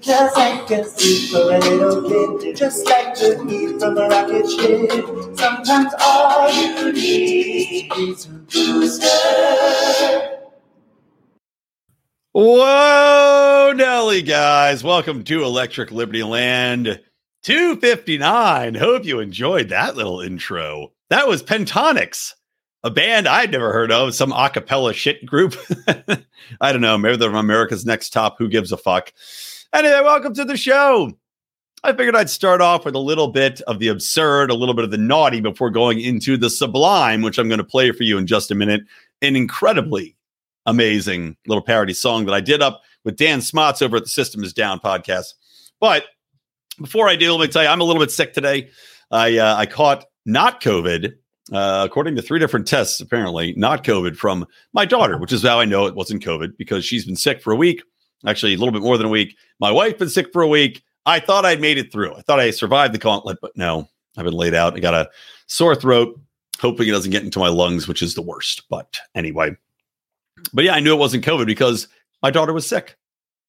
Just like a seed from a little kid, just like the heat from a rocket ship. Sometimes all you need is a booster. Whoa, Nelly, guys. Welcome to Electric Liberty Land 259. Hope you enjoyed that little intro. That was Pentatonix, a band I'd never heard of, some acapella shit group. I don't know. Maybe they're America's Next Top. Who gives a fuck? Anyway, welcome to the show. I figured I'd start off with a little bit of the absurd, a little bit of the naughty before going into the sublime, which I'm going to play for you in just a minute. An incredibly amazing little parody song that I did up with Dan Smots over at the System is Down podcast. But before I do, let me tell you, I'm a little bit sick today. I uh, I caught not COVID, uh, according to three different tests, apparently not COVID from my daughter, which is how I know it wasn't COVID because she's been sick for a week, actually a little bit more than a week. My wife been sick for a week. I thought I'd made it through. I thought I survived the gauntlet, but no, I've been laid out. I got a sore throat, hoping it doesn't get into my lungs, which is the worst. But anyway, but yeah, I knew it wasn't COVID because my daughter was sick.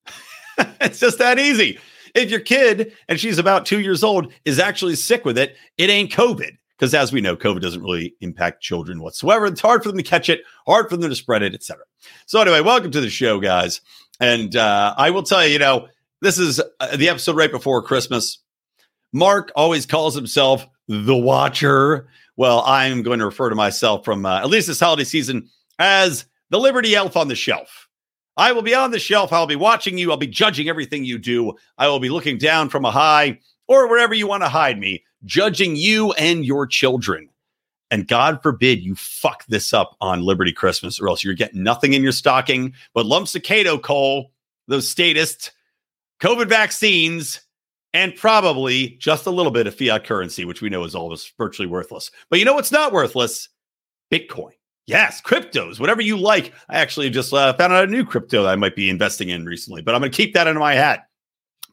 it's just that easy. If your kid, and she's about two years old, is actually sick with it, it ain't COVID. Because as we know, COVID doesn't really impact children whatsoever. It's hard for them to catch it, hard for them to spread it, etc. So anyway, welcome to the show, guys. And uh, I will tell you, you know, this is uh, the episode right before Christmas. Marc always calls himself the Watcher. Well, I'm going to refer to myself from uh, at least this holiday season as the Liberty Elf on the shelf. I will be on the shelf. I'll be watching you. I'll be judging everything you do. I will be looking down from a high or wherever you want to hide me, judging you and your children. And God forbid you fuck this up on Liberty Christmas, or else you're getting nothing in your stocking but lumps of Cato coal, those statists, COVID vaccines, and probably just a little bit of fiat currency, which we know is almost virtually worthless. But you know what's not worthless? Bitcoin. Yes, cryptos, whatever you like. I actually just uh, found out a new crypto that I might be investing in recently, but I'm going to keep that under my hat.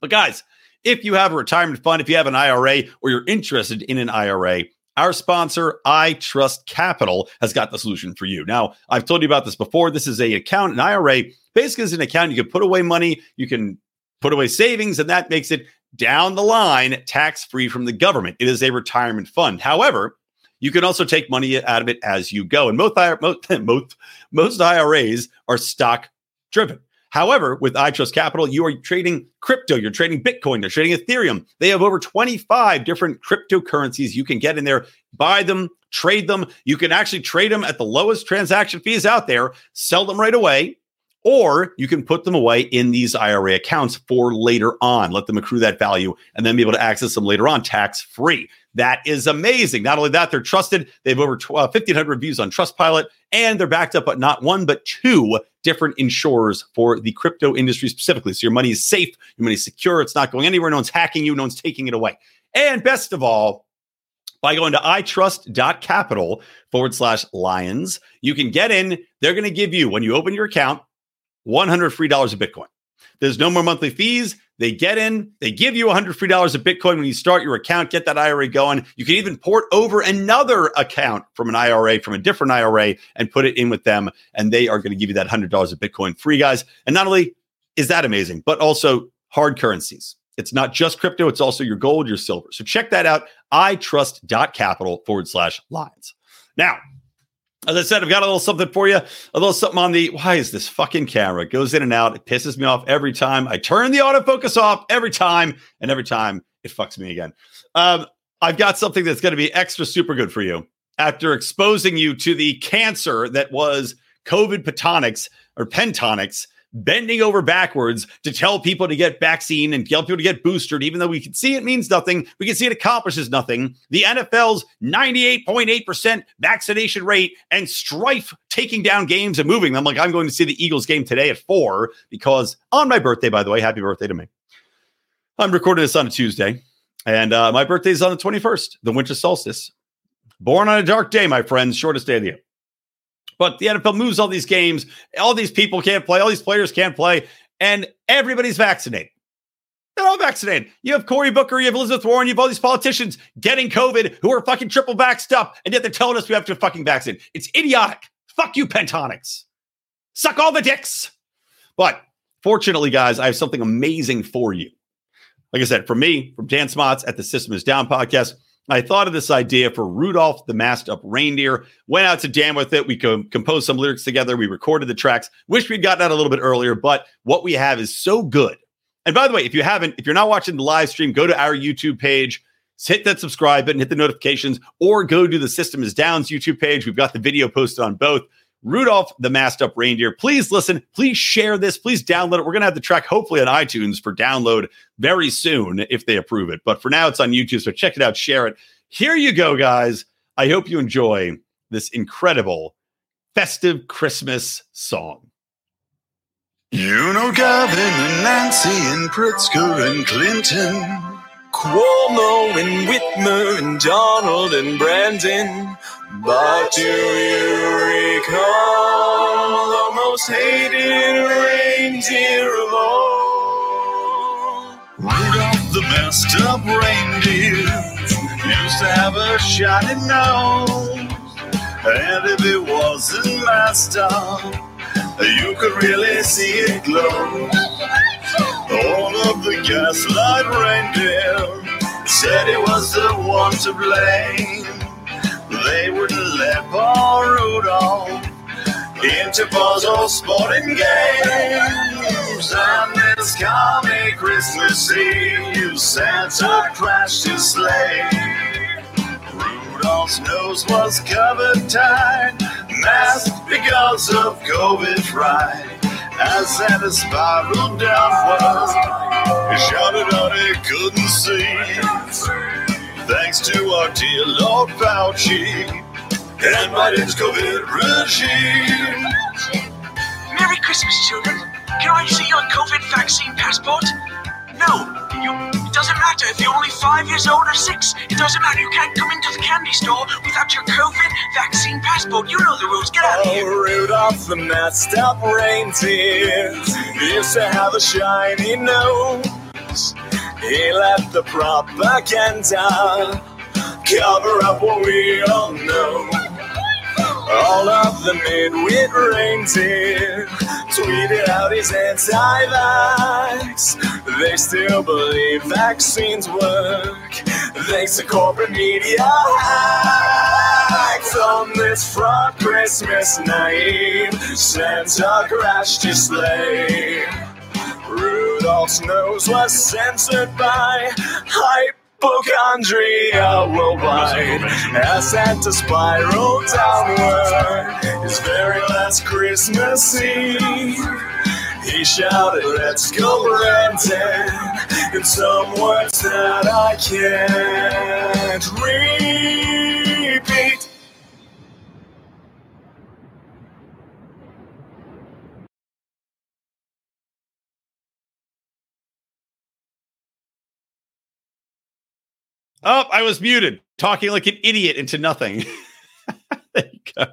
But guys, if you have a retirement fund, if you have an IRA, or you're interested in an IRA, our sponsor, iTrust Capital, has got the solution for you. Now, I've told you about this before. This is a account, an IRA, basically is an account you can put away money, you can put away savings, and that makes it down the line tax free from the government. It is a retirement fund. However, you can also take money out of it as you go. And most most most, most IRAs are stock driven. However, with iTrust Capital, you are trading crypto, you're trading Bitcoin, you're trading Ethereum. They have over 25 different cryptocurrencies you can get in there, buy them, trade them. You can actually trade them at the lowest transaction fees out there, sell them right away, or you can put them away in these IRA accounts for later on. Let them accrue that value and then be able to access them later on tax free. That is amazing. Not only that, they're trusted. They have over 1,500 uh, reviews on Trustpilot, and they're backed up by not one, but two different insurers for the crypto industry specifically. So your money is safe, your money is secure, it's not going anywhere, no one's hacking you, no one's taking it away. And best of all, by going to itrust.capital forward slash lions, you can get in. They're going to give you, when you open your account, 100 free dollars of Bitcoin. There's no more monthly fees. They get in, they give you 100 free dollars of Bitcoin when you start your account, get that IRA going. You can even port over another account from an IRA, from a different IRA, and put it in with them. And they are going to give you that $100 of Bitcoin free, guys. And not only is that amazing, but also hard currencies. It's not just crypto, it's also your gold, your silver. So check that out. itrust.capital forward slash lions. Now, as I said, I've got a little something for you. A little something on the why is this fucking camera? It goes in and out. It pisses me off every time. I turn the autofocus off every time, and every time it fucks me again. Um, I've got something that's going to be extra super good for you after exposing you to the cancer that was COVID petonics or pentonics bending over backwards to tell people to get vaccine and tell people to get boosted, even though we can see it means nothing. We can see it accomplishes nothing. The NFL's 98.8% vaccination rate and strife taking down games and moving them. Like I'm going to see the Eagles game today at four because on my birthday, by the way, happy birthday to me. I'm recording this on a Tuesday, and uh, my birthday is on the 21st, the winter solstice. Born on a dark day, my friends, shortest day of the year. But the NFL moves all these games. All these people can't play. All these players can't play. And everybody's vaccinated. They're all vaccinated. You have Cory Booker, you have Elizabeth Warren, you have all these politicians getting COVID who are fucking triple vaxxed up, and yet they're telling us we have to fucking vaccinate. It's idiotic. Fuck you, Pentatonix. Suck all the dicks. But fortunately, guys, I have something amazing for you. Like I said, for me, from Dan Smots at the System is Down podcast, I thought of this idea for Rudolph the Masked Up Reindeer. Went out to Dan with it. We co- composed some lyrics together. We recorded the tracks. Wish we'd gotten out a little bit earlier, but what we have is so good. And by the way, if you haven't, if you're not watching the live stream, go to our YouTube page, hit that subscribe button, hit the notifications, or go to the System is Down's YouTube page. We've got the video posted on both. Rudolph the Masked Up Reindeer. Please listen. Please share this. Please download it. We're going to have the track hopefully on iTunes for download very soon if they approve it. But for now, it's on YouTube. So check it out, share it. Here you go, guys. I hope you enjoy this incredible festive Christmas song. You know Gavin and Nancy and Pritzker and Clinton, Cuomo and Whitmer and Donald and Brandon. But do you recall the most hated reindeer of all? Rudolph the messed up reindeer used to have a shiny nose, and if it wasn't messed up, you could really see it glow. All of the gaslight reindeer said it was the one to blame. They wouldn't let poor Rudolph into puzzle sporting games. And this coming Christmas Eve, Santa crashed his sleigh. Rudolph's nose was covered tight, masked because of COVID fright. As Santa spiraled downwards, he shouted out he couldn't see. Thanks to our dear Lord Fauci and my Biden's COVID regime. Merry Christmas, children. Can I see your COVID vaccine passport? No, you. Doesn't matter if you're only five years old or six. It doesn't matter. You can't come into the candy store without your COVID vaccine passport. You know the rules. Get out of here. Oh, Rudolph the messed up reindeer used to have a shiny nose. He let the propaganda cover up what we all know. All of the midwit reindeer tweeted out his anti-vax. They still believe vaccines work. Thanks to corporate media hacks on this front Christmas night. Santa crashed his sleigh. Rudolph's nose was censored by hypochondria worldwide. As Santa spiraled downward, his very last Christmas Eve. He shouted, Let's go, Brandon, in some words that I can't repeat. Oh, I was muted, talking like an idiot into nothing. there you go.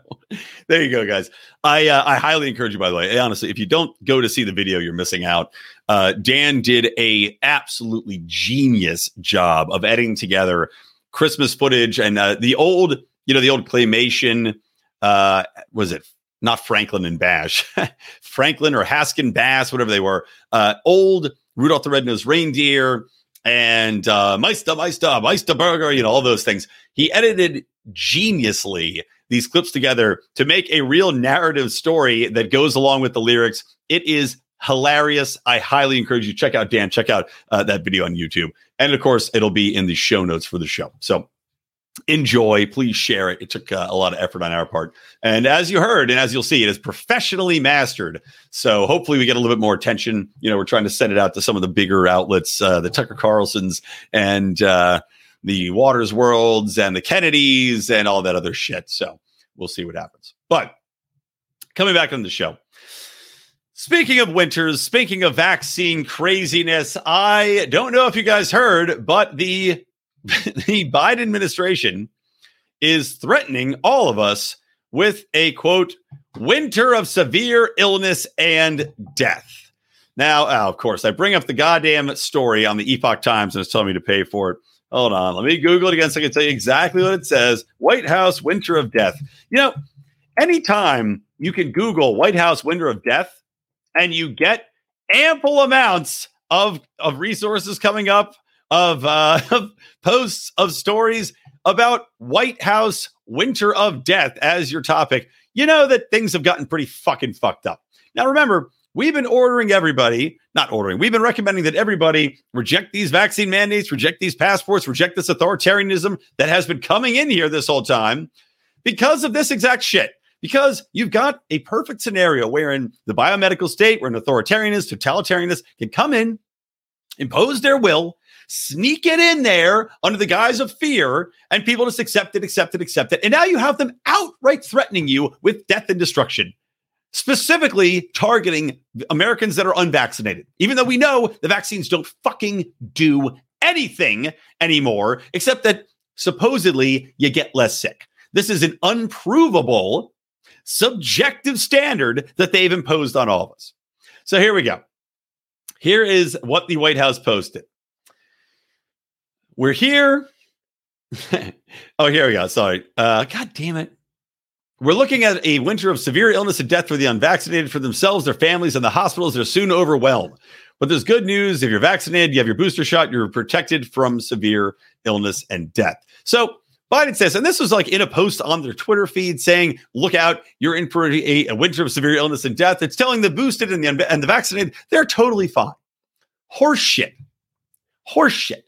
There you go, guys. I uh, I highly encourage you. By the way, honestly, if you don't go to see the video, you're missing out. Uh, Dan did a absolutely genius job of editing together Christmas footage and uh, the old, you know, the old claymation. Uh, was it not Franklin and Bash, Franklin or Haskin Bass, whatever they were. Uh, old Rudolph the Red-Nosed Reindeer and uh, Meister, Meister, Meister Burger, you know, all those things. He edited geniusly these clips together to make a real narrative story that goes along with the lyrics. It is hilarious. I highly encourage you check out Dan, check out uh, that video on YouTube. And of course, it'll be in the show notes for the show. So enjoy. Please share it. It took uh, a lot of effort on our part. And as you heard, and as you'll see, it is professionally mastered. So hopefully we get a little bit more attention. You know, we're trying to send it out to some of the bigger outlets, uh, the Tucker Carlsons and uh, the Watters Worlds and the Kennedys and all that other shit. So we'll see what happens. But coming back on the show. Speaking of winters, speaking of vaccine craziness, I don't know if you guys heard, but the the Biden administration is threatening all of us with a quote winter of severe illness and death. Now, uh, of course, I bring up the goddamn story on the Epoch Times and it's telling me to pay for it. Hold on, let me Google it again so I can tell you exactly what it says. White House winter of death. You know, anytime you can Google White House winter of death and you get ample amounts of of resources coming up of uh posts of stories about White House winter of death as your topic, you know that things have gotten pretty fucking fucked up. Now remember, we've been ordering everybody, not ordering, we've been recommending that everybody reject these vaccine mandates, reject these passports, reject this authoritarianism that has been coming in here this whole time because of this exact shit because you've got a perfect scenario wherein the biomedical state, where an authoritarianist, totalitarianist can come in, impose their will, sneak it in there under the guise of fear, and people just accept it, accept it, accept it. And now you have them outright threatening you with death and destruction, specifically targeting Americans that are unvaccinated, even though we know the vaccines don't fucking do anything anymore, except that supposedly you get less sick. This is an unprovable subjective standard that they've imposed on all of us. So here we go. Here is what the White House posted. We're here. oh, here we go. Sorry. Uh, God damn it. We're looking at a winter of severe illness and death for the unvaccinated, for themselves, their families, and the hospitals. They're soon overwhelmed. But there's good news. If you're vaccinated, you have your booster shot, you're protected from severe illness and death. So Biden says, and this was like in a post on their Twitter feed saying, look out, you're in for a, a winter of severe illness and death. It's telling the boosted and the, and the vaccinated, they're totally fine. Horse shit.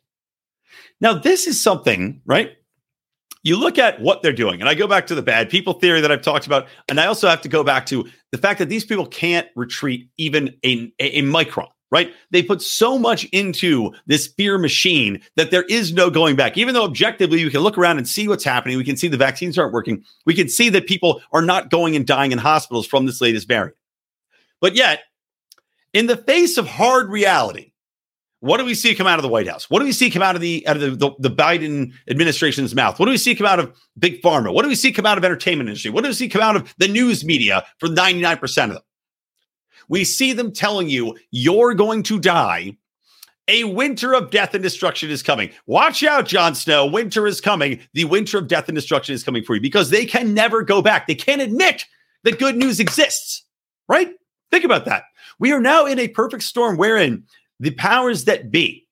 Now, this is something, right? You look at what they're doing, and I go back to the bad people theory that I've talked about, and I also have to go back to the fact that these people can't retreat even a, a, a micron right? They put so much into this fear machine that there is no going back. Even though objectively we can look around and see what's happening, we can see the vaccines aren't working, we can see that people are not going and dying in hospitals from this latest variant. But yet, in the face of hard reality, what do we see come out of the White House? What do we see come out of the out of the, the, the, Biden administration's mouth? What do we see come out of big pharma? What do we see come out of entertainment industry? What do we see come out of the news media for 99% of them? we see them telling you you're going to die. A winter of death and destruction is coming. Watch out, Jon Snow. Winter is coming. The winter of death and destruction is coming for you because they can never go back. They can't admit that good news exists, right? Think about that. We are now in a perfect storm wherein the powers that be,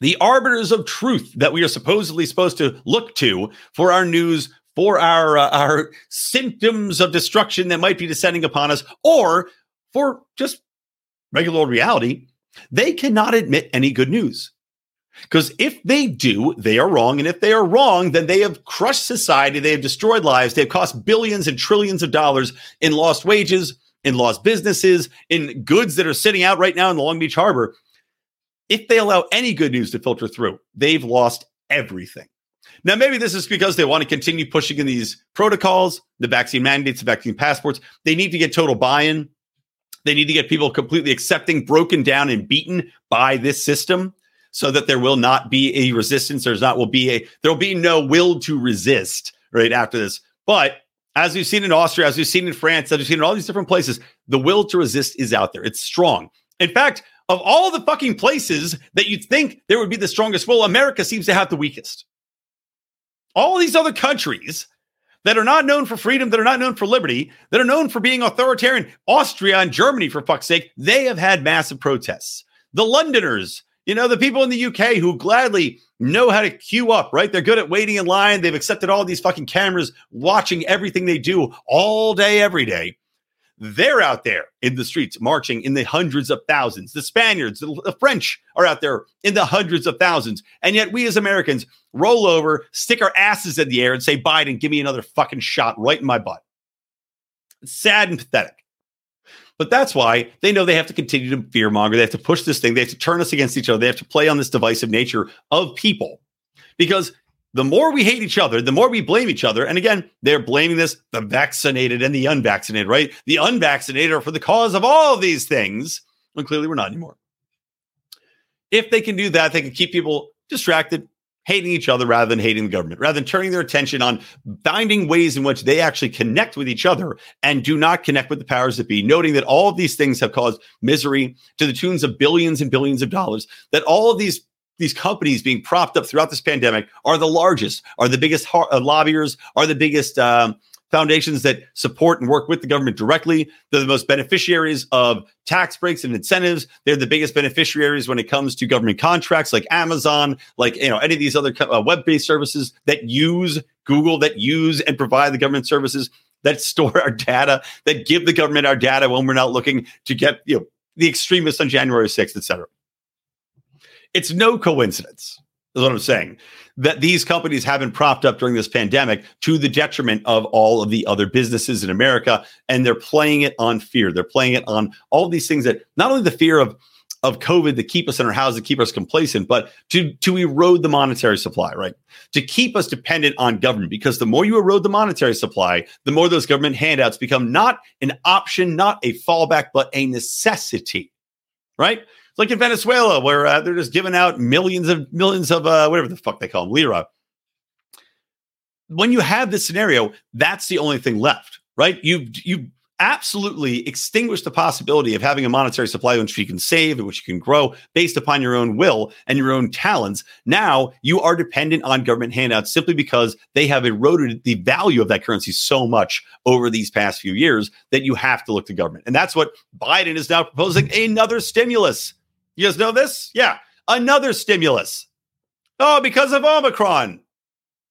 the arbiters of truth that we are supposedly supposed to look to for our news, for our uh, our symptoms of destruction that might be descending upon us, or for just regular old reality, they cannot admit any good news. Because if they do, they are wrong. And if they are wrong, then they have crushed society. They have destroyed lives. They've cost billions and trillions of dollars in lost wages, in lost businesses, in goods that are sitting out right now in the Long Beach Harbor. If they allow any good news to filter through, they've lost everything. Now, maybe this is because they want to continue pushing in these protocols, the vaccine mandates, the vaccine passports. They need to get total buy in they need to get people completely accepting, broken down, and beaten by this system so that there will not be a resistance. There's not will be a there will be no will to resist right after this. But as we've seen in Austria, as we've seen in France, as we've seen in all these different places, the will to resist is out there. It's strong. In fact, of all the fucking places that you'd think there would be the strongest will, America seems to have the weakest. All these other countries that are not known for freedom, that are not known for liberty, that are known for being authoritarian. Austria and Germany, for fuck's sake, they have had massive protests. The Londoners, you know, the people in the UK who gladly know how to queue up, right? They're good at waiting in line. They've accepted all these fucking cameras watching everything they do all day, every day. They're out there in the streets marching in the hundreds of thousands. The Spaniards, the French are out there in the hundreds of thousands. And yet we as Americans roll over, stick our asses in the air and say, Biden, give me another fucking shot right in my butt. It's sad and pathetic. But that's why they know they have to continue to fearmonger. They have to push this thing. They have to turn us against each other. They have to play on this divisive nature of people because the more we hate each other, the more we blame each other. And again, they're blaming this the vaccinated and the unvaccinated, right? The unvaccinated are for the cause of all of these things. And clearly, we're not anymore. If they can do that, they can keep people distracted, hating each other rather than hating the government, rather than turning their attention on finding ways in which they actually connect with each other and do not connect with the powers that be, noting that all of these things have caused misery to the tunes of billions and billions of dollars, that all of these these companies being propped up throughout this pandemic are the largest, are the biggest har- uh, lobbyers, are the biggest um, foundations that support and work with the government directly. They're the most beneficiaries of tax breaks and incentives. They're the biggest beneficiaries when it comes to government contracts like Amazon, like you know any of these other uh, web-based services that use Google, that use and provide the government services that store our data, that give the government our data when we're not looking to get you know the extremists on January 6th, et cetera. It's no coincidence, is what I'm saying, that these companies have been propped up during this pandemic to the detriment of all of the other businesses in America. And they're playing it on fear. They're playing it on all these things that not only the fear of of COVID to keep us in our houses, to keep us complacent, but to to erode the monetary supply, right? To keep us dependent on government, because the more you erode the monetary supply, the more those government handouts become not an option, not a fallback, but a necessity, right? It's like in Venezuela, where uh, they're just giving out millions of millions of uh, whatever the fuck they call them, lira. When you have this scenario, that's the only thing left, right? You you absolutely extinguish the possibility of having a monetary supply which you can save, and which you can grow based upon your own will and your own talents. Now you are dependent on government handouts simply because they have eroded the value of that currency so much over these past few years that you have to look to government. And that's what Biden is now proposing another stimulus. You guys know this? Yeah. Another stimulus. Oh, because of Omicron.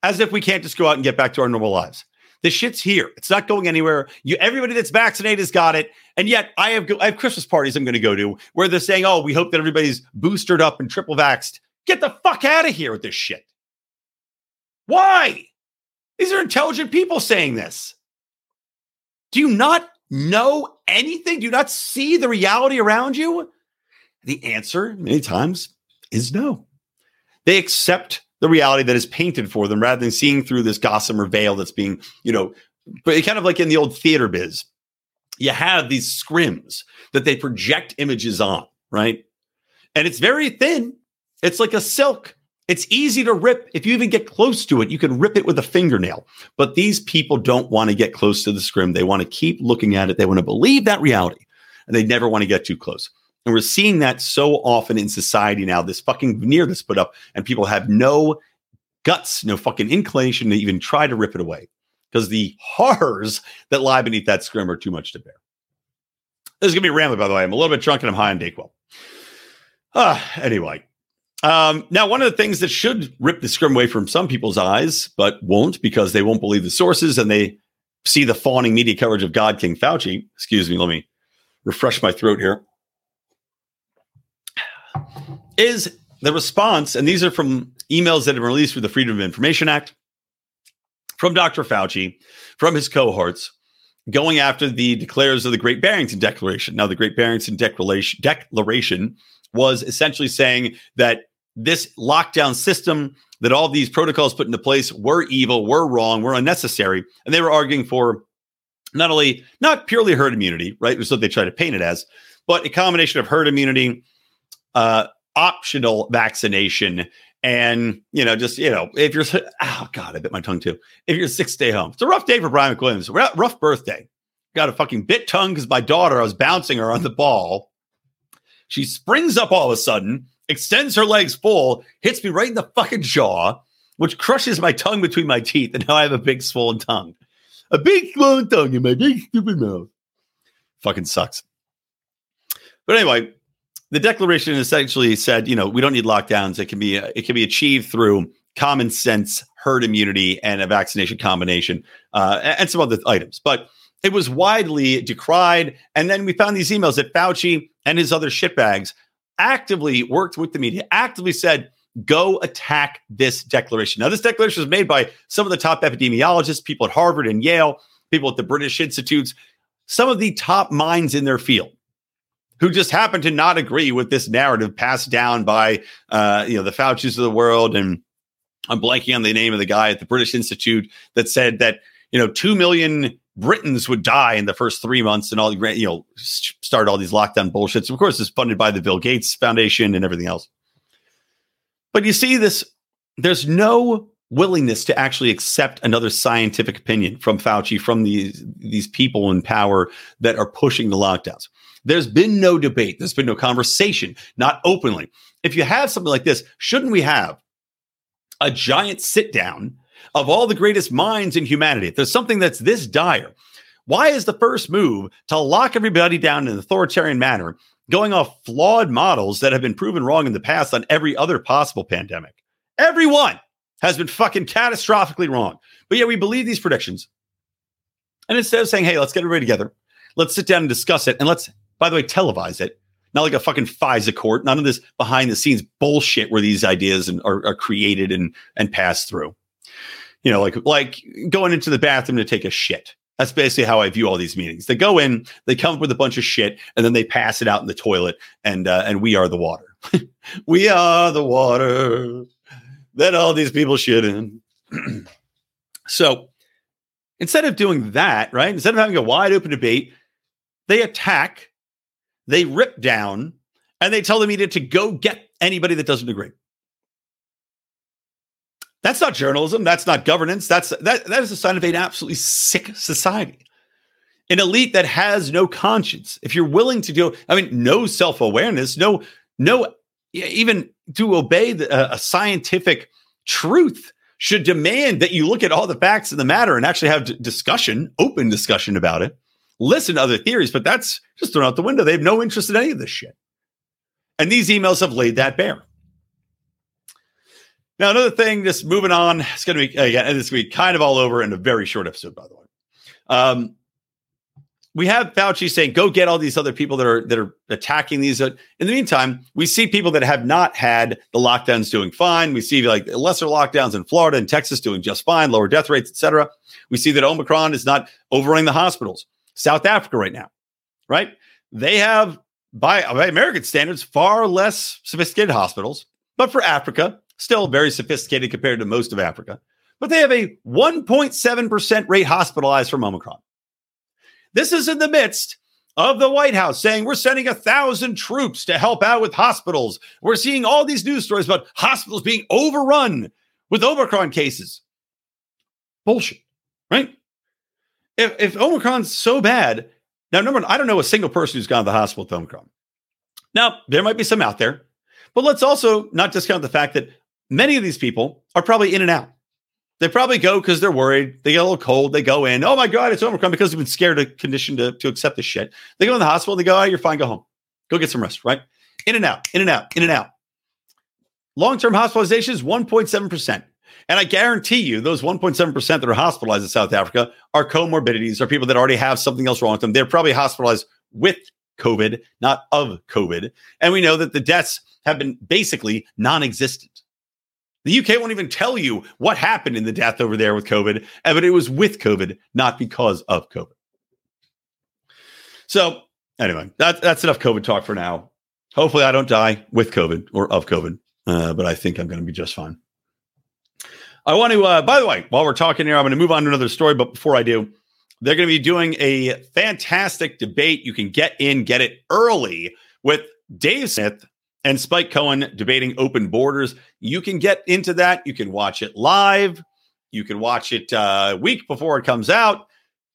As if we can't just go out and get back to our normal lives. The shit's here. It's not going anywhere. You, everybody that's vaccinated has got it, and yet I have I have Christmas parties I'm going to go to where they're saying, "Oh, we hope that everybody's boosted up and triple vaxxed." Get the fuck out of here with this shit. Why? These are intelligent people saying this. Do you not know anything? Do you not see the reality around you? The answer, many times, is no. They accept the reality that is painted for them rather than seeing through this gossamer veil that's being, you know, but kind of like in the old theater biz. You have these scrims that they project images on, right? And it's very thin. It's like a silk. It's easy to rip. If you even get close to it, you can rip it with a fingernail. But these people don't want to get close to the scrim. They want to keep looking at it. They want to believe that reality, and they never want to get too close. And we're seeing that so often in society now. This fucking veneer that's put up, and people have no guts, no fucking inclination to even try to rip it away because the horrors that lie beneath that scrim are too much to bear. This is gonna be rambling, by the way. I'm a little bit drunk and I'm high on Dayquil. Uh, anyway, um, now one of the things that should rip the scrim away from some people's eyes, but won't because they won't believe the sources and they see the fawning media coverage of God King Fauci. Excuse me, let me refresh my throat here is the response, and these are from emails that have been released through the Freedom of Information Act from Dr. Fauci, from his cohorts, going after the declares of the Great Barrington Declaration. Now, the Great Barrington Declaration, Declaration was essentially saying that this lockdown system, that all these protocols put into place were evil, were wrong, were unnecessary. And they were arguing for not only, not purely herd immunity, right? Which is what they try to paint it as, but a combination of herd immunity, uh, optional vaccination. And you know just you know if you're oh god i bit my tongue too. If you're sick stay home. It's a rough day for brian mcwilliams. Rough birthday. Got a fucking bit tongue because my daughter i was bouncing her on the ball. She springs up all of a sudden extends her legs full hits me right in the fucking jaw which crushes my tongue between my teeth and now i have a big swollen tongue. A big swollen tongue in my big stupid mouth. Fucking sucks. But anyway the declaration essentially said, you know, we don't need lockdowns. It can be it can be achieved through common sense, herd immunity, and a vaccination combination, uh, and some other items. But it was widely decried. And then we found these emails that Fauci and his other shitbags actively worked with the media, actively said, go attack this declaration. Now, this declaration was made by some of the top epidemiologists, people at Harvard and Yale, people at the British Institutes, some of the top minds in their field who just happen to not agree with this narrative passed down by uh, you know the Fauci's of the world and I'm blanking on the name of the guy at the British Institute that said that you know two million Britons would die in the first three months, and all you know start all these lockdown bullshits. Of course, it's funded by the Bill Gates Foundation and everything else. But you see this. There's no willingness to actually accept another scientific opinion from Fauci, from these these people in power that are pushing the lockdowns. There's been no debate. There's been no conversation, not openly. If you have something like this, shouldn't we have a giant sit down of all the greatest minds in humanity? If there's something that's this dire, why is the first move to lock everybody down in an authoritarian manner going off flawed models that have been proven wrong in the past on every other possible pandemic? Everyone has been fucking catastrophically wrong. But yeah, we believe these predictions. And instead of saying, hey, let's get everybody together, let's sit down and discuss it, and let's by the way, televise it. Not like a fucking FISA court. None of this behind the scenes bullshit where these ideas and, are, are created and and passed through. You know, like like going into the bathroom to take a shit. That's basically how I view all these meetings. They go in, they come up with a bunch of shit, and then they pass it out in the toilet, and uh, and we are the water. we are the water that all these people shit in. so instead of doing that, right? Instead of having a wide open debate, they attack they rip down and they tell the media to go get anybody that doesn't agree. That's not journalism. That's not governance. That's that that is a sign of an absolutely sick society. An elite that has no conscience. If you're willing to do, I mean, no self-awareness, no, no, even to obey the, uh, a scientific truth should demand that you look at all the facts of the matter and actually have d- discussion, open discussion about it listen to other theories, but that's just thrown out the window. They have no interest in any of this shit. And these emails have laid that bare. Now, another thing, just moving on, it's going to be, again, this week kind of all over in a very short episode, by the way. Um, we have Fauci saying, "Go get all these other people that are that are attacking these." In the meantime, we see people that have not had the lockdowns doing fine. We see like lesser lockdowns in Florida and Texas doing just fine, lower death rates, etc. We see that Omicron is not overrunning the hospitals. South Africa right now, right? They have, by, by American standards, far less sophisticated hospitals, but for Africa, still very sophisticated compared to most of Africa. But they have a 1.7% rate hospitalized from Omicron. This is in the midst of the White House saying we're sending a thousand troops to help out with hospitals. We're seeing all these news stories about hospitals being overrun with Omicron cases. Bullshit, right? If, if Omicron's so bad, now number one, I don't know a single person who's gone to the hospital with Omicron. Now, there might be some out there, but let's also not discount the fact that many of these people are probably in and out. They probably go because they're worried. They get a little cold. They go in. Oh my God, it's Omicron because they've been scared of conditioned to, to accept this shit. They go in the hospital. They go, oh, you're fine. Go home. Go get some rest, right? In and out, in and out, in and out. Long term hospitalizations, 1.7%. And I guarantee you, those 1.7% that are hospitalized in South Africa are comorbidities, are people that already have something else wrong with them. They're probably hospitalized with COVID, not of COVID. And we know that the deaths have been basically non existent. The UK won't even tell you what happened in the death over there with COVID, but it was with COVID, not because of COVID. So, anyway, that, that's enough COVID talk for now. Hopefully, I don't die with COVID or of COVID, uh, but I think I'm going to be just fine. I want to, uh, by the way, while we're talking here, I'm going to move on to another story. But before I do, they're going to be doing a fantastic debate. You can get in, get it early with Dave Smith and Spike Cohen debating open borders. You can get into that. You can watch it live. You can watch it uh, week before it comes out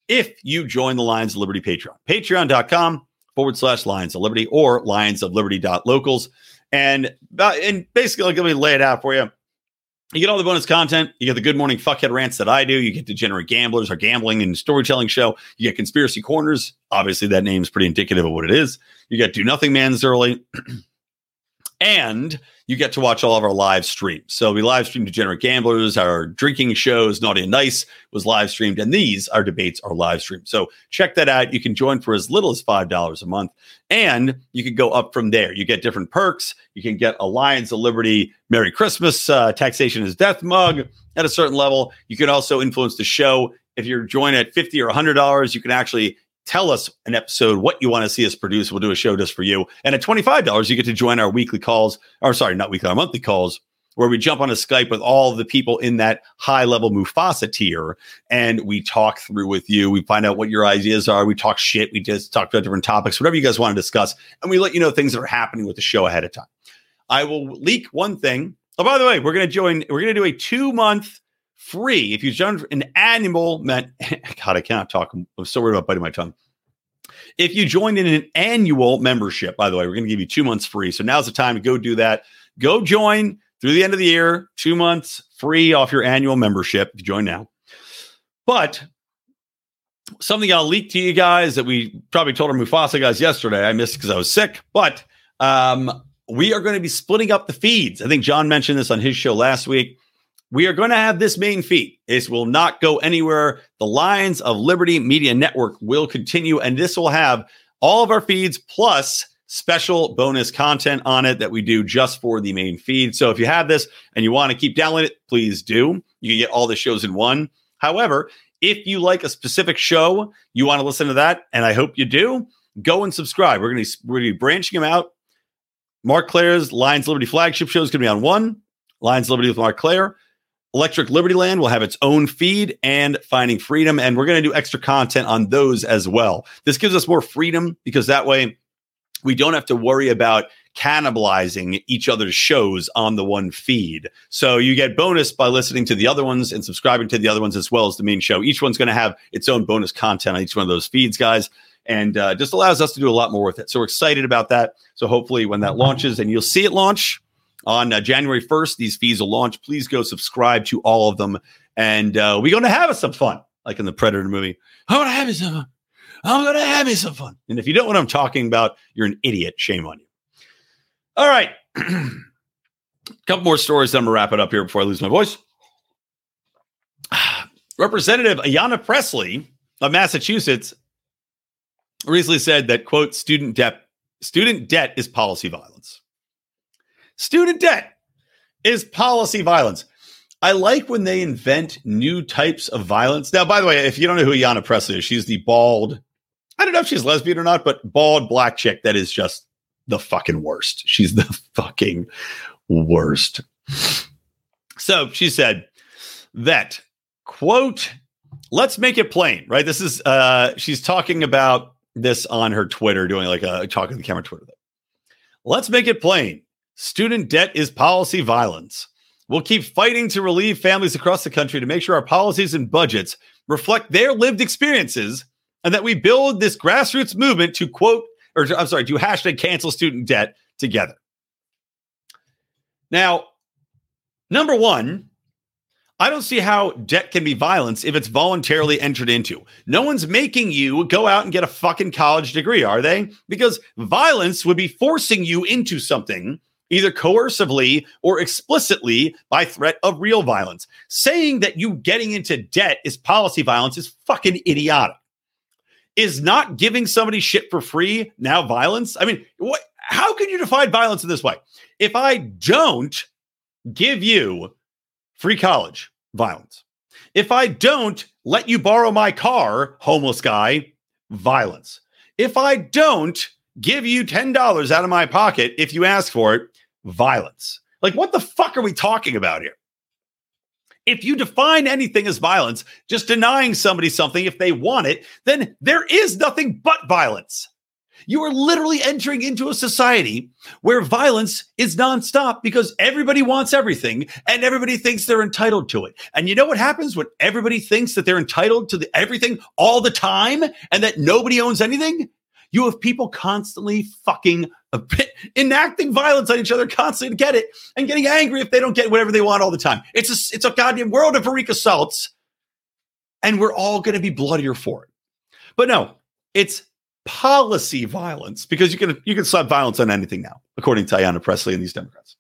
if you join the Lions of Liberty Patreon. Patreon.com forward slash Lions of Liberty or Lions of Liberty locals. And, uh, and basically, let me lay it out for you. You get all the bonus content. You get the good morning fuckhead rants that I do. You get degenerate gamblers, our gambling and storytelling show. You get conspiracy corners. Obviously, that name's pretty indicative of what it is. You get do nothing man's early. and you get to watch all of our live streams. So we live stream Degenerate Gamblers, our drinking shows, Naughty and Nice was live streamed, and these, our debates, are live streamed. So check that out. You can join for as little as $5 a month, and you can go up from there. You get different perks. You can get a Lions of Liberty Merry Christmas, uh, Taxation is Death mug at a certain level. You can also influence the show. If you're joining at 50 or $100, you can actually tell us an episode, what you want to see us produce. We'll do a show just for you. And at $25, you get to join our weekly calls, or sorry, not weekly, our monthly calls where we jump on a Skype with all the people in that high level Mufasa tier and we talk through with you. We find out what your ideas are. We talk shit. We just talk about different topics, whatever you guys want to discuss. And we let you know things that are happening with the show ahead of time. I will leak one thing. Oh, by the way, we're going to join, we're going to do a two month free. If you join an annual, meant, God, I cannot talk. I'm so worried about biting my tongue. If you join in an annual membership, by the way, we're going to give you two months free. So now's the time to go do that. Go join through the end of the year, two months free off your annual membership if you join now. But something I'll leak to you guys that we probably told our Mufasa guys yesterday. I missed because I was sick, but um, we are going to be splitting up the feeds. I think John mentioned this on his show last week. We are going to have this main feed. This will not go anywhere. The Lions of Liberty Media Network will continue, and this will have all of our feeds plus special bonus content on it that we do just for the main feed. So if you have this and you want to keep downloading it, please do. You can get all the shows in one. However, if you like a specific show, you want to listen to that, and I hope you do, go and subscribe. We're going to we're going to be branching them out. Marc Clair's Lions Liberty flagship show is going to be on one. Lions Liberty with Marc Clair. Electric Liberty Land will have its own feed and Finding Freedom, and we're going to do extra content on those as well. This gives us more freedom because that way we don't have to worry about cannibalizing each other's shows on the one feed. So you get bonus by listening to the other ones and subscribing to the other ones as well as the main show. Each one's going to have its own bonus content on each one of those feeds, guys, and uh, just allows us to do a lot more with it. So we're excited about that. So hopefully, when that launches, and you'll see it launch on uh, January 1st, these fees will launch. Please go subscribe to all of them, and uh, we're going to have some fun, like in the Predator movie. I'm going to have some fun. I'm going to have me some fun. And if you don't know what I'm talking about, you're an idiot. Shame on you. All right. A couple more stories. Then I'm going to wrap it up here before I lose my voice. Representative Ayanna Pressley of Massachusetts recently said that, quote, student debt, student debt is policy violence. Student debt is policy violence. I like when they invent new types of violence. Now, by the way, if you don't know who Ayanna Pressley is, she's the bald I don't know if she's lesbian or not, but bald black chick that is just the fucking worst. She's the fucking worst. So she said that quote, let's make it plain, right? This is uh she's talking about this on her Twitter, doing like a talking to the camera Twitter. Let's make it plain. Student debt is policy violence. We'll keep fighting to relieve families across the country to make sure our policies and budgets reflect their lived experiences and that we build this grassroots movement to quote, or to, I'm sorry, to hashtag cancel student debt together. Now, number one, I don't see how debt can be violence if it's voluntarily entered into. No one's making you go out and get a fucking college degree, are they? Because violence would be forcing you into something either coercively or explicitly by threat of real violence. Saying that you getting into debt is policy violence is fucking idiotic is not giving somebody shit for free now violence? I mean, what how can you define violence in this way? If I don't give you free college, violence. If I don't let you borrow my car, homeless guy, violence. If I don't give you $10 out of my pocket if you ask for it, violence. Like, what the fuck are we talking about here? if you define anything as violence, just denying somebody something if they want it, then there is nothing but violence. You are literally entering into a society where violence is nonstop because everybody wants everything and everybody thinks they're entitled to it. And you know what happens when everybody thinks that they're entitled to the, everything all the time and that nobody owns anything? You have people constantly fucking enacting violence on each other constantly to get it and getting angry if they don't get whatever they want all the time. It's a, it's a goddamn world of freak assaults, and we're all going to be bloodier for it. But no, it's policy violence because you can you can slap violence on anything now, according to Ayanna Pressley and these Democrats.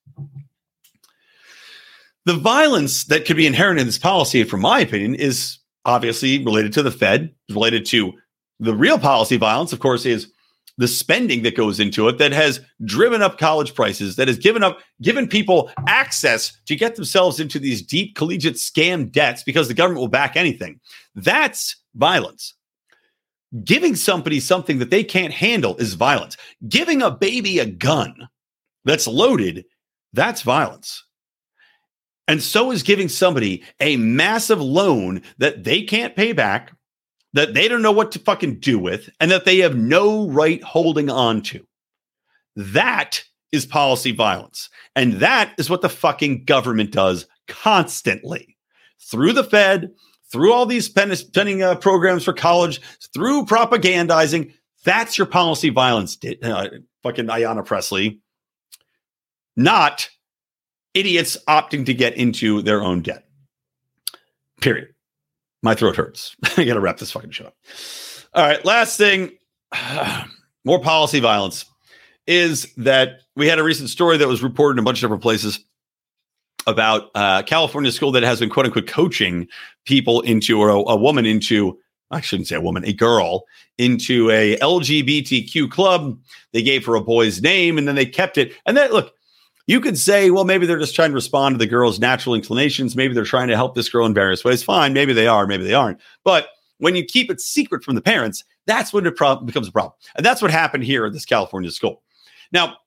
The violence that could be inherent in this policy, from my opinion, is obviously related to the Fed, related to the real policy violence, of course, is the spending that goes into it that has driven up college prices, that has given up, given people access to get themselves into these deep collegiate scam debts because the government will back anything. That's violence. Giving somebody something that they can't handle is violence. Giving a baby a gun that's loaded, that's violence. And so is giving somebody a massive loan that they can't pay back, that they don't know what to fucking do with, and that they have no right holding on to. That is policy violence. And that is what the fucking government does constantly through the Fed, through all these spending uh, programs for college, through propagandizing. That's your policy violence, uh, fucking Ayanna Pressley, Not idiots opting to get into their own debt. Period. My throat hurts. I got to wrap this fucking show up. All right. Last thing more policy violence is that we had a recent story that was reported in a bunch of different places about uh, California school that has been quote unquote coaching people into or a, a woman into I shouldn't say a woman, a girl into a LGBTQ club. They gave her a boy's name and then they kept it. And then look, you could say, well, maybe they're just trying to respond to the girl's natural inclinations. Maybe they're trying to help this girl in various ways. Fine. Maybe they are. Maybe they aren't. But when you keep it secret from the parents, that's when it pro- becomes a problem. And that's what happened here at this California school. Now,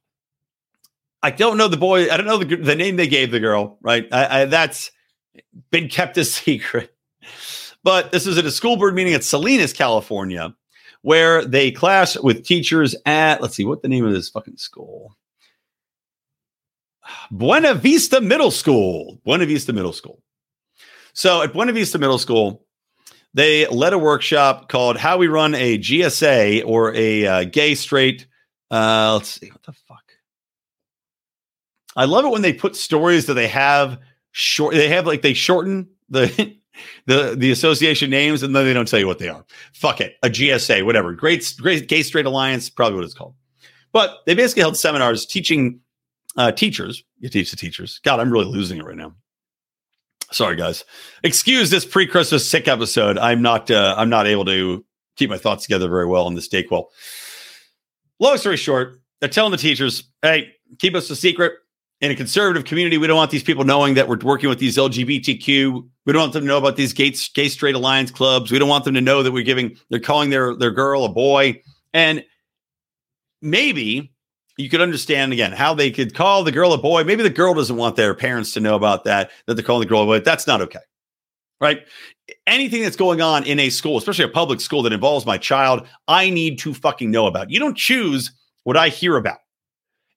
I don't know the boy. I don't know the, the name they gave the girl, right? I, I, that's been kept a secret. But this is at a school board meeting at Salinas, California, where they clash with teachers at, let's see, what the name of this fucking school? Buena Vista Middle School. Buena Vista Middle School. So at Buena Vista Middle School, they led a workshop called How We Run a GSA or a uh, Gay Straight. Uh, let's see, what the fuck? I love it when they put stories that they have short. They have like they shorten the the the association names and then they don't tell you what they are. Fuck it, a GSA, whatever. Great, great Gay Straight Alliance, probably what it's called. But they basically held seminars teaching uh, teachers. You teach the teachers. God, I'm really losing it right now. Sorry, guys. Excuse this pre-Christmas sick episode. I'm not. Uh, I'm not able to keep my thoughts together very well on this Dayquil. Long story short, they're telling the teachers, "Hey, keep us a secret." In a conservative community, we don't want these people knowing that we're working with these LGBTQ. We don't want them to know about these gay, gay straight alliance clubs. We don't want them to know that we're giving, they're calling their their girl a boy. And maybe you could understand again how they could call the girl a boy. Maybe the girl doesn't want their parents to know about that, that they're calling the girl a boy. That's not okay. Right. Anything that's going on in a school, especially a public school that involves my child, I need to fucking know about. You don't choose what I hear about.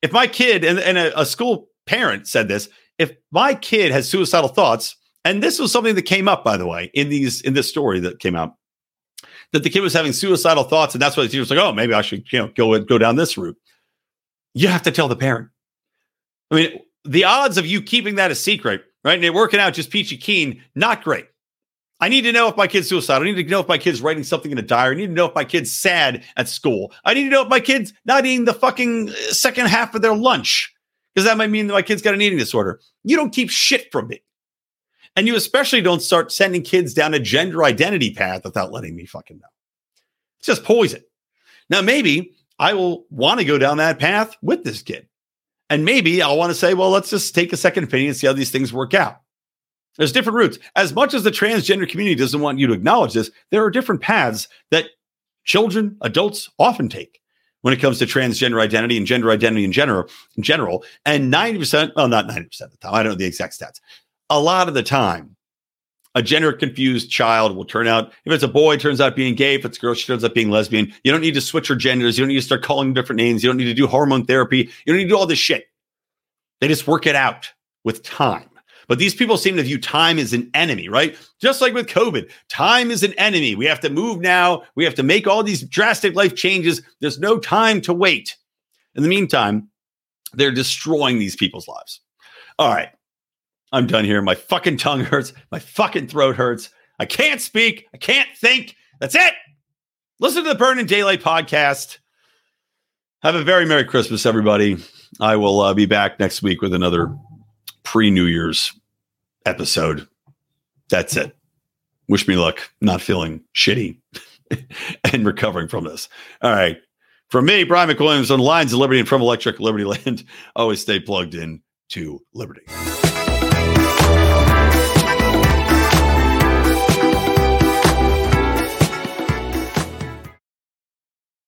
If my kid and, and a, a school parent said this, if my kid has suicidal thoughts, and this was something that came up, by the way, in these in this story that came out, that the kid was having suicidal thoughts, and that's why the teacher was like, "Oh, maybe I should, you know, go go down this route." You have to tell the parent. I mean, the odds of you keeping that a secret, right? And it working out just peachy keen, not great. I need to know if my kid's suicidal. I need to know if my kid's writing something in a diary. I need to know if my kid's sad at school. I need to know if my kid's not eating the fucking uh, second half of their lunch because that might mean that my kid's got an eating disorder. You don't keep shit from me. And you especially don't start sending kids down a gender identity path without letting me fucking know. It's just poison. Now, maybe I will want to go down that path with this kid. And maybe I'll want to say, well, let's just take a second opinion and see how these things work out. There's different routes. As much as the transgender community doesn't want you to acknowledge this, there are different paths that children, adults often take when it comes to transgender identity and gender identity in general. In general, and 90%, well, not 90% of the time, I don't know the exact stats. A lot of the time, a gender confused child will turn out, if it's a boy, turns out being gay. If it's a girl, she turns out being lesbian. You don't need to switch her genders. You don't need to start calling different names. You don't need to do hormone therapy. You don't need to do all this shit. They just work it out with time. But these people seem to view time as an enemy, right? Just like with COVID, time is an enemy. We have to move now. We have to make all these drastic life changes. There's no time to wait. In the meantime, they're destroying these people's lives. All right. I'm done here. My fucking tongue hurts. My fucking throat hurts. I can't speak. I can't think. That's it. Listen to the Burn in Daylight podcast. Have a very Merry Christmas, everybody. I will uh, be back next week with another pre New Year's episode. That's it. Wish me luck, not feeling shitty and recovering from this. All right. From me, Brian McWilliams on Lions of Liberty and from Electric Liberty Land, always stay plugged in to Liberty.